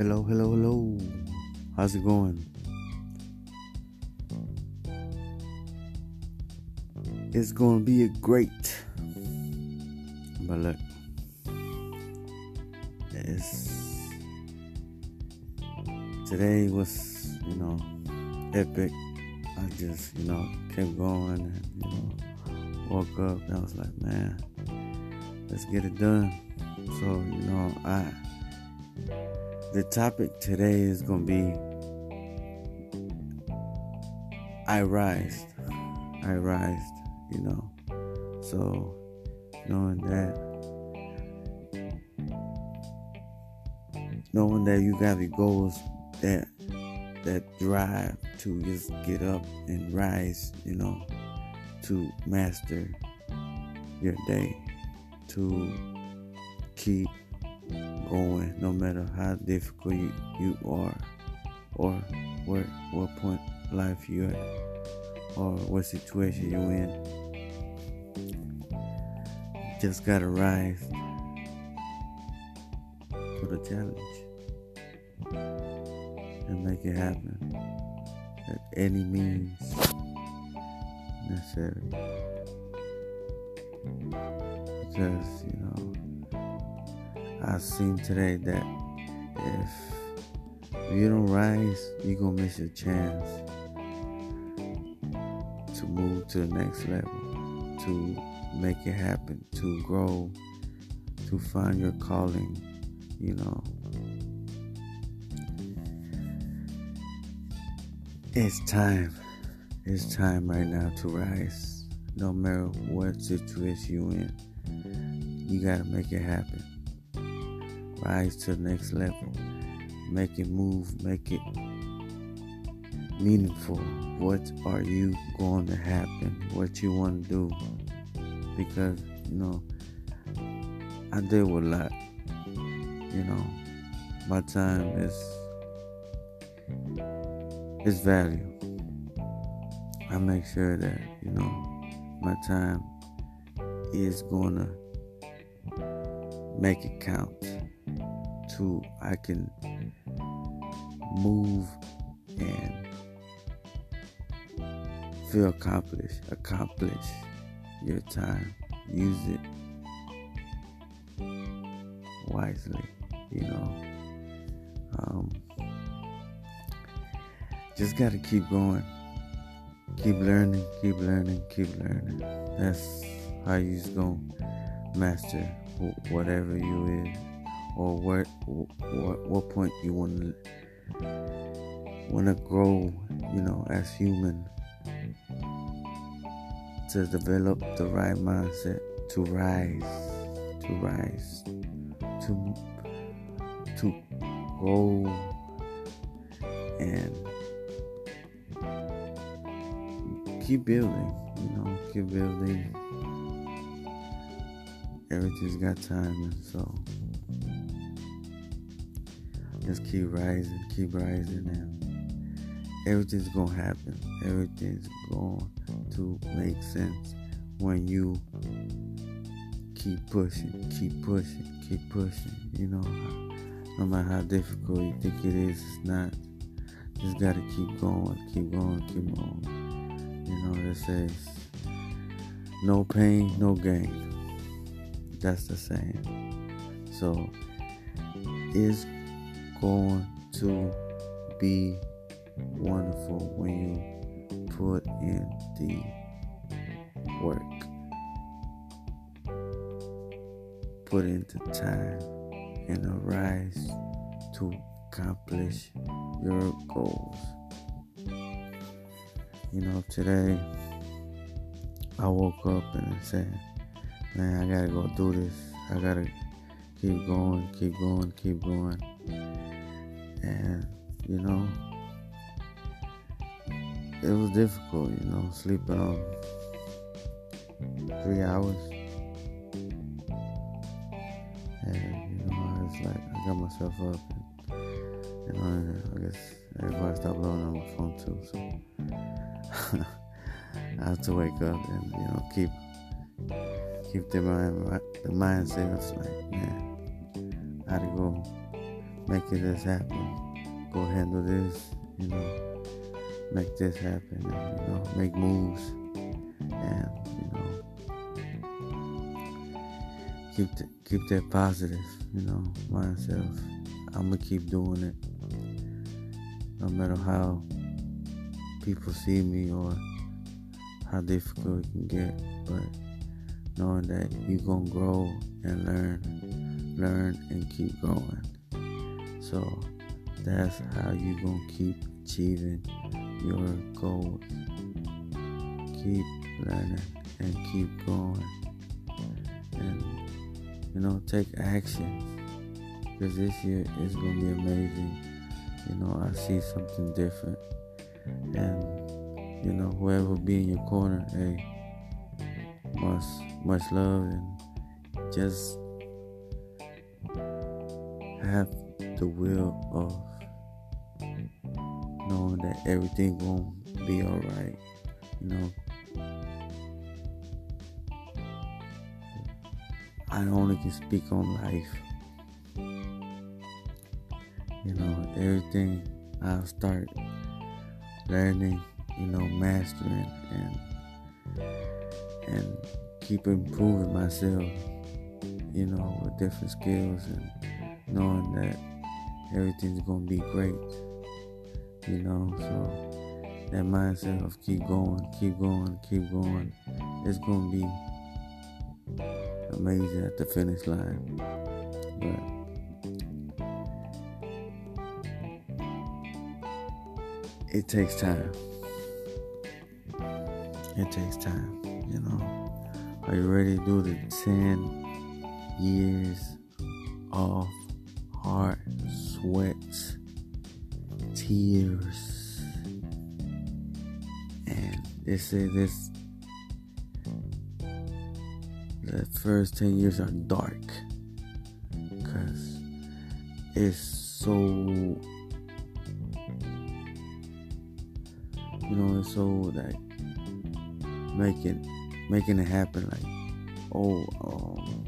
Hello, hello, hello. How's it going? It's going to be a great. But look, it's today was, you know, epic. I just, you know, kept going and, you know, woke up and I was like, man, let's get it done. So, you know, I the topic today is going to be I rise. I rise, you know. So, knowing that, knowing that you got the goals that that drive to just get up and rise, you know, to master your day, to keep going no matter how difficult you, you are or where what point life you're at or what situation you're in. Just gotta rise to the challenge and make it happen at any means necessary. Because, you know, I've seen today that if you don't rise, you're gonna miss your chance to move to the next level, to make it happen, to grow, to find your calling, you know. It's time. It's time right now to rise. No matter what situation you're in, you gotta make it happen rise to the next level. Make it move, make it meaningful. What are you going to happen? What you want to do? Because, you know, I deal with a lot. You know, my time is is value. I make sure that, you know, my time is gonna make it count to I can move and feel accomplished. Accomplish your time. Use it wisely. You know. Um, just gotta keep going. Keep learning, keep learning, keep learning. That's how you just gonna master whatever you is or what what, what point you want to want to grow you know as human to develop the right mindset to rise to rise to to grow and keep building you know keep building. Everything's got time and so just keep rising, keep rising, and everything's gonna happen. Everything's going to make sense when you keep pushing, keep pushing, keep pushing. You know, no matter how difficult you think it is, it's not. Just gotta keep going, keep going, keep going. You know, it says, no pain, no gain. That's the saying. So, it's going to be wonderful when you put in the work. Put in the time and arise to accomplish your goals. You know, today I woke up and I said, man, I gotta go do this. I gotta keep going, keep going, keep going and you know it was difficult you know sleeping on three hours. And you know I was like I got myself up and you know I guess everybody stopped blowing on my phone too so I have to wake up and you know keep keep the mind the mindset. Of like man I had to go make this happen. Go handle this, you know, make this happen, you know, make moves, and you know, keep the, keep that positive, you know, myself. I'm gonna keep doing it, no matter how people see me or how difficult it can get, but knowing that you're gonna grow and learn, learn and keep growing. So that's how you're gonna keep achieving your goals. Keep learning and keep going. And you know, take action. Because this year is gonna be amazing. You know, I see something different. And you know, whoever be in your corner, hey, much much love and just have the will of knowing that everything won't be alright. You know. I only can speak on life. You know, everything I'll start learning, you know, mastering and and keep improving myself, you know, with different skills and knowing that everything's gonna be great. You know, so that mindset of keep going, keep going, keep going, it's gonna be amazing at the finish line. But it takes time. It takes time, you know. Are you ready to do the 10 years of heart, sweat, tears? And they say this the first 10 years are dark because it's so you know it's so like making making it happen like oh um,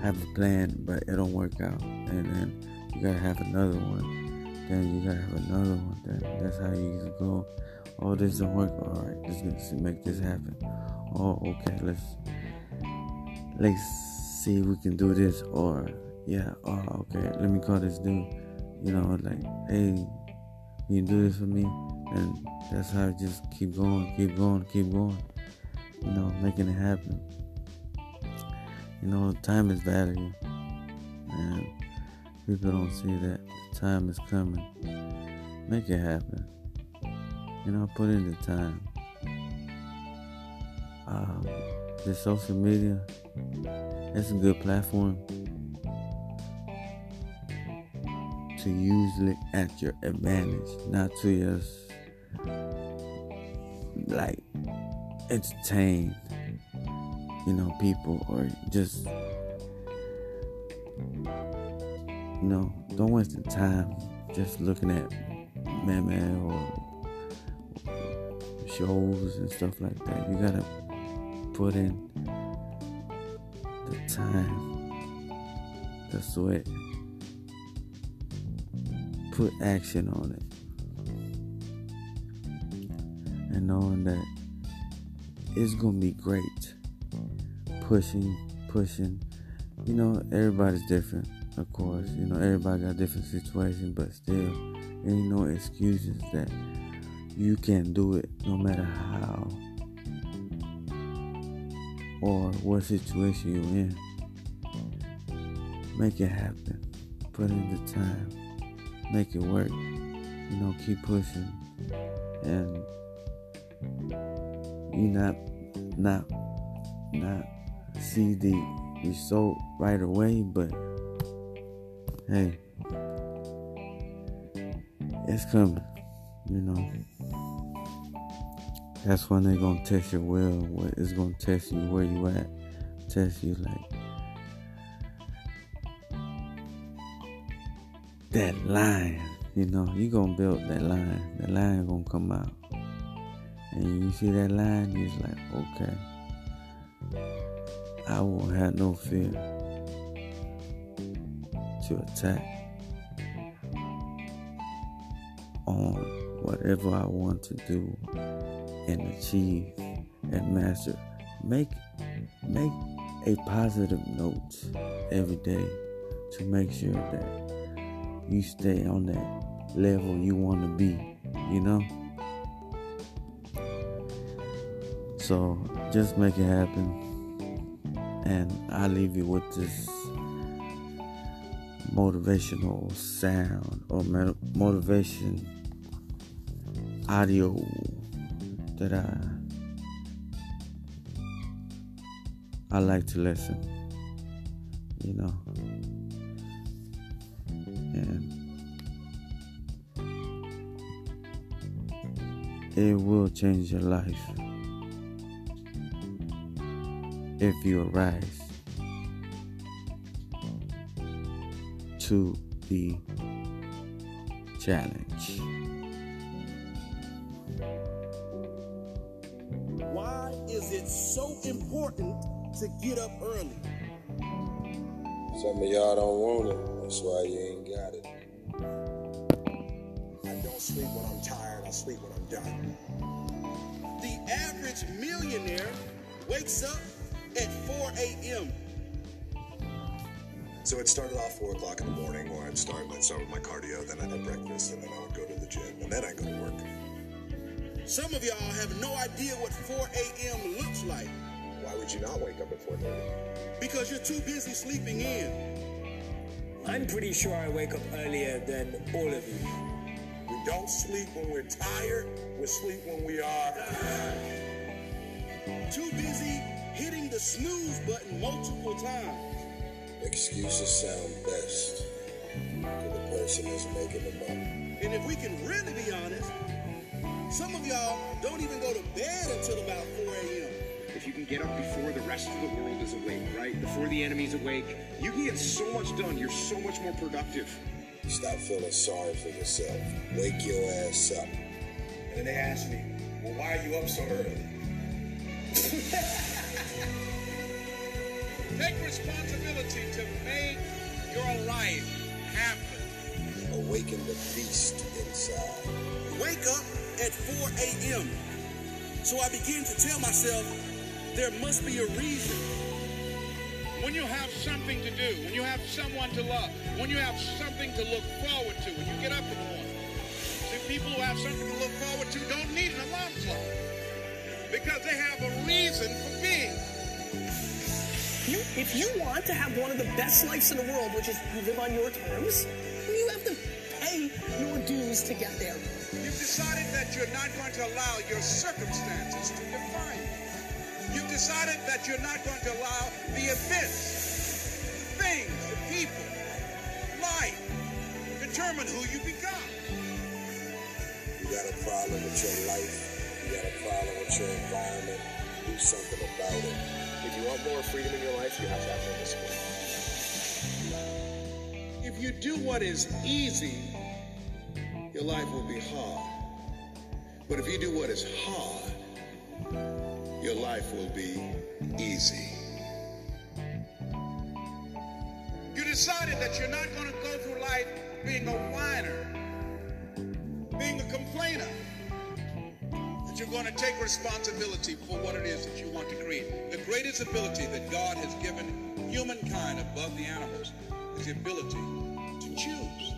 have a plan but it don't work out and then you gotta have another one. Then you gotta have another one. Then that's how you go oh this don't work. All right let's make this happen. Oh okay let's let's see if we can do this. Or yeah oh okay let me call this dude. You know like hey you do this for me? And that's how I just keep going keep going keep going. You know making it happen. You know time is valuable. And people don't see that the time is coming. Make it happen. You know put in the time. Um, the social media it's a good platform to use it at your advantage, not to just like entertain, you know, people or just you know, don't waste the time just looking at man man or shows and stuff like that. You gotta put in the time, the sweat, put action on it, and knowing that it's gonna be great. Pushing, pushing. You know, everybody's different, of course. You know, everybody got different situations, but still, ain't no excuses that you can't do it no matter how or what situation you're in. Make it happen. Put in the time. Make it work. You know, keep pushing. And you not not not see the result right away, but hey, it's coming, you know. That's when they're gonna test your will. It's gonna test you where you at. Test you like that line. You know, you gonna build that line. That line gonna come out. And you see that line, it's like, okay. I won't have no fear to attack. on whatever I want to do and achieve and master. Make make a positive note every day to make sure that you stay on that level you want to be, you know? So just make it happen. And I leave you with this motivational sound or motivation audio that I I like to listen, you know, and it will change your life if you arise to the challenge. Why is it so important to get up early? Some of y'all don't want it. That's why you ain't got it. I don't sleep when I'm tired. I sleep when I'm done. The average millionaire wakes up at 4 a.m. So it started off 4 o'clock in the morning where I'd start, I'd start with my cardio, then I'd have breakfast, and then I would go to the gym, and then I'd go to work. Some of y'all have no idea what 4 a.m. looks like. Why would you not wake up at 4.30? Because you're too busy sleeping in. I'm pretty sure I wake up earlier than all of you. We don't sleep when we're tired. We sleep when we are uh, too busy hitting the snooze button multiple times. Excuses sound best to the person that's making them up. And if we can really be honest, some of y'all don't even go to bed until about 4 a.m. If you can get up before the rest of the world is awake, right? Before the enemy's awake, you can get so much done. You're so much more productive. Stop feeling sorry for yourself. Wake your ass up. And then they ask me, well, why are you up so early? Take responsibility to make your life happen. Awaken the beast inside. Wake up at 4 a.m. So I begin to tell myself there must be a reason. When you have something to do, when you have someone to love, when you have something to look forward to, when you get up in the morning. See, people who have something to look forward to don't need an alarm clock because they have a reason for being. You, if you want to have one of the best lives in the world, which is you live on your terms, you have to pay your dues to get there. You've decided that you're not going to allow your circumstances to define you. You've decided that you're not going to allow the events, things, the people, life determine who you become. You got a problem with your life. You got a problem with your environment. Do something about it. If you want more freedom in your life, you have to have more discipline. If you do what is easy, your life will be hard. But if you do what is hard, your life will be easy. You decided that you're not going to go through life being a whiner, being a complainer. You're going to take responsibility for what it is that you want to create. The greatest ability that God has given humankind above the animals is the ability to choose.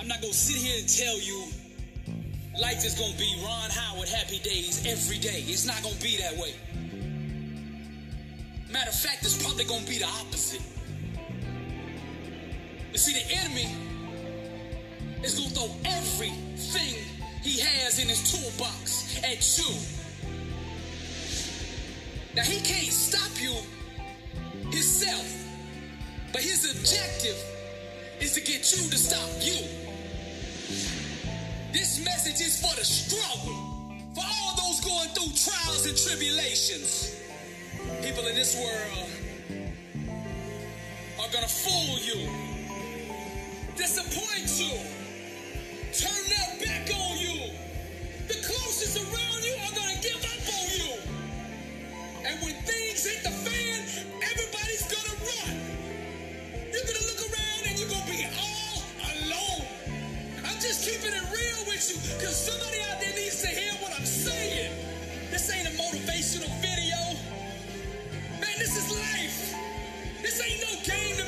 I'm not gonna sit here and tell you life is gonna be Ron Howard happy days every day. It's not gonna be that way. Matter of fact, it's probably gonna be the opposite. You see, the enemy is gonna throw everything he has in his toolbox at you. Now he can't stop you himself, but his objective is to get you to stop you. This message is for the struggle, for all those going through trials and tribulations. People in this world are gonna fool you, disappoint you, turn their back on you. The closest around you are going to give up on you. And when things hit the fan, everybody's going to run. You're going to look around and you're going to be all alone. I'm just keeping it real with you because somebody out there needs to hear what I'm saying. This ain't a motivational video. Man, this is life. This ain't no game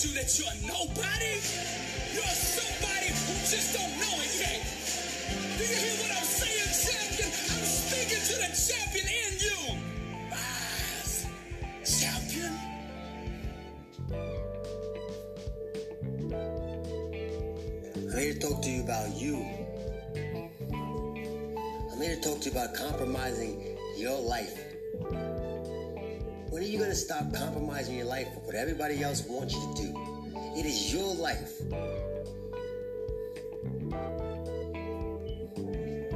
convince you that you're nobody. You're somebody who just don't know it yet. Do you hear what I'm saying, champion? I'm speaking to the champion in you. Rise, champion. I'm here to talk to you about you. I'm here to talk to you about compromising your life. When are you going to stop compromising your life for what everybody else wants you to do? It is your life.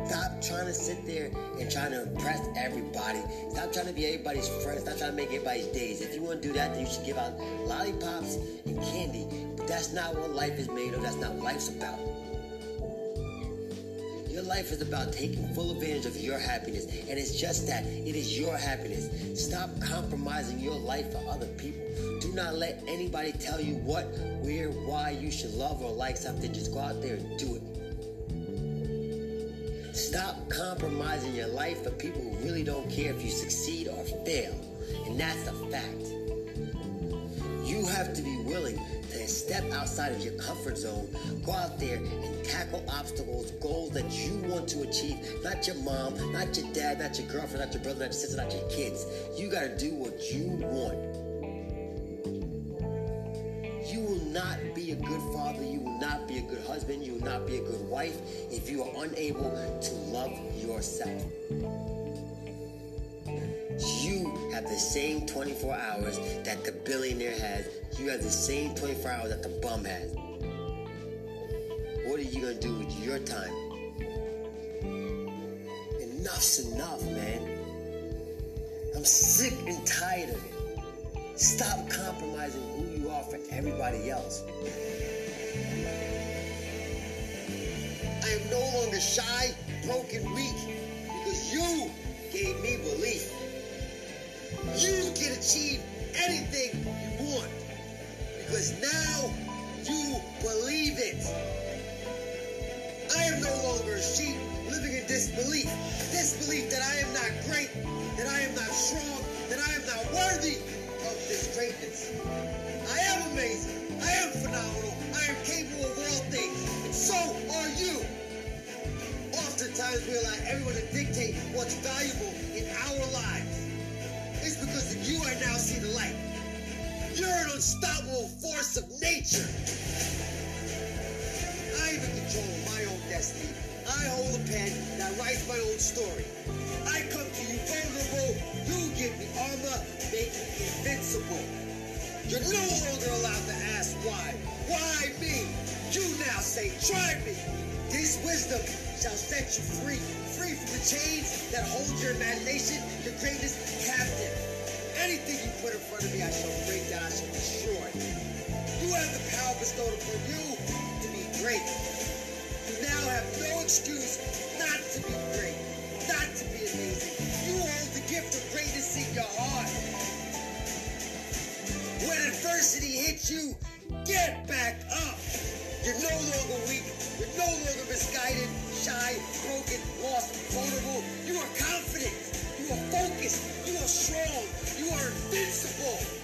Stop trying to sit there and trying to impress everybody. Stop trying to be everybody's friend. Stop trying to make everybody's days. If you want to do that, then you should give out lollipops and candy. But that's not what life is made of. That's not what life's about. Your life is about taking full advantage of your happiness. And it's just that. It is your happiness. Stop compromising your life for other people. Do not let anybody tell you what, where, why you should love or like something. Just go out there and do it. Stop compromising your life for people who really don't care if you succeed or fail. And that's a fact. You have to be willing to step outside of your comfort zone, go out there and tackle obstacles, goals that you want to achieve. Not your mom, not your dad, not your girlfriend, not your brother, not your sister, not your kids. You got to do what you want. You will not be a good father. You will not be a good husband. You will not be a good wife if you are unable to love yourself. The same 24 hours that the billionaire has. You have the same 24 hours that the bum has. What are you to do with your time? Enough's enough, man. I'm sick and tired of it. Stop compromising who you are for everybody else. I am no longer shy, broken, weak, because you gave me. You can achieve anything you want, because now you believe it. I am no longer a sheep living in disbelief. Disbelief that I am not great, that I am not strong, that I am not worthy of this greatness. I am amazing. I am phenomenal. I am capable of all things. And so are you. Oftentimes we allow everyone to dictate what's valuable in our lives. You now see the light. You're an unstoppable force of nature. I am in control of my own destiny. I hold a pen that writes my own story. I come to you vulnerable. You give me armor, make me invincible. You're no longer allowed to ask why. Why me? You now say, try me. This wisdom shall set you free, free from the chains that hold your imagination, your greatness in front of me, I shall break down, I shall destroy. You have the power bestowed upon you to be great. You now have no excuse not to be great, not to be amazing. You hold the gift of greatness in your heart. When adversity hits you, get back up. You're no longer weak. You're no longer misguided, shy, broken, lost, vulnerable. You are confident. You are focused strong. You are invincible.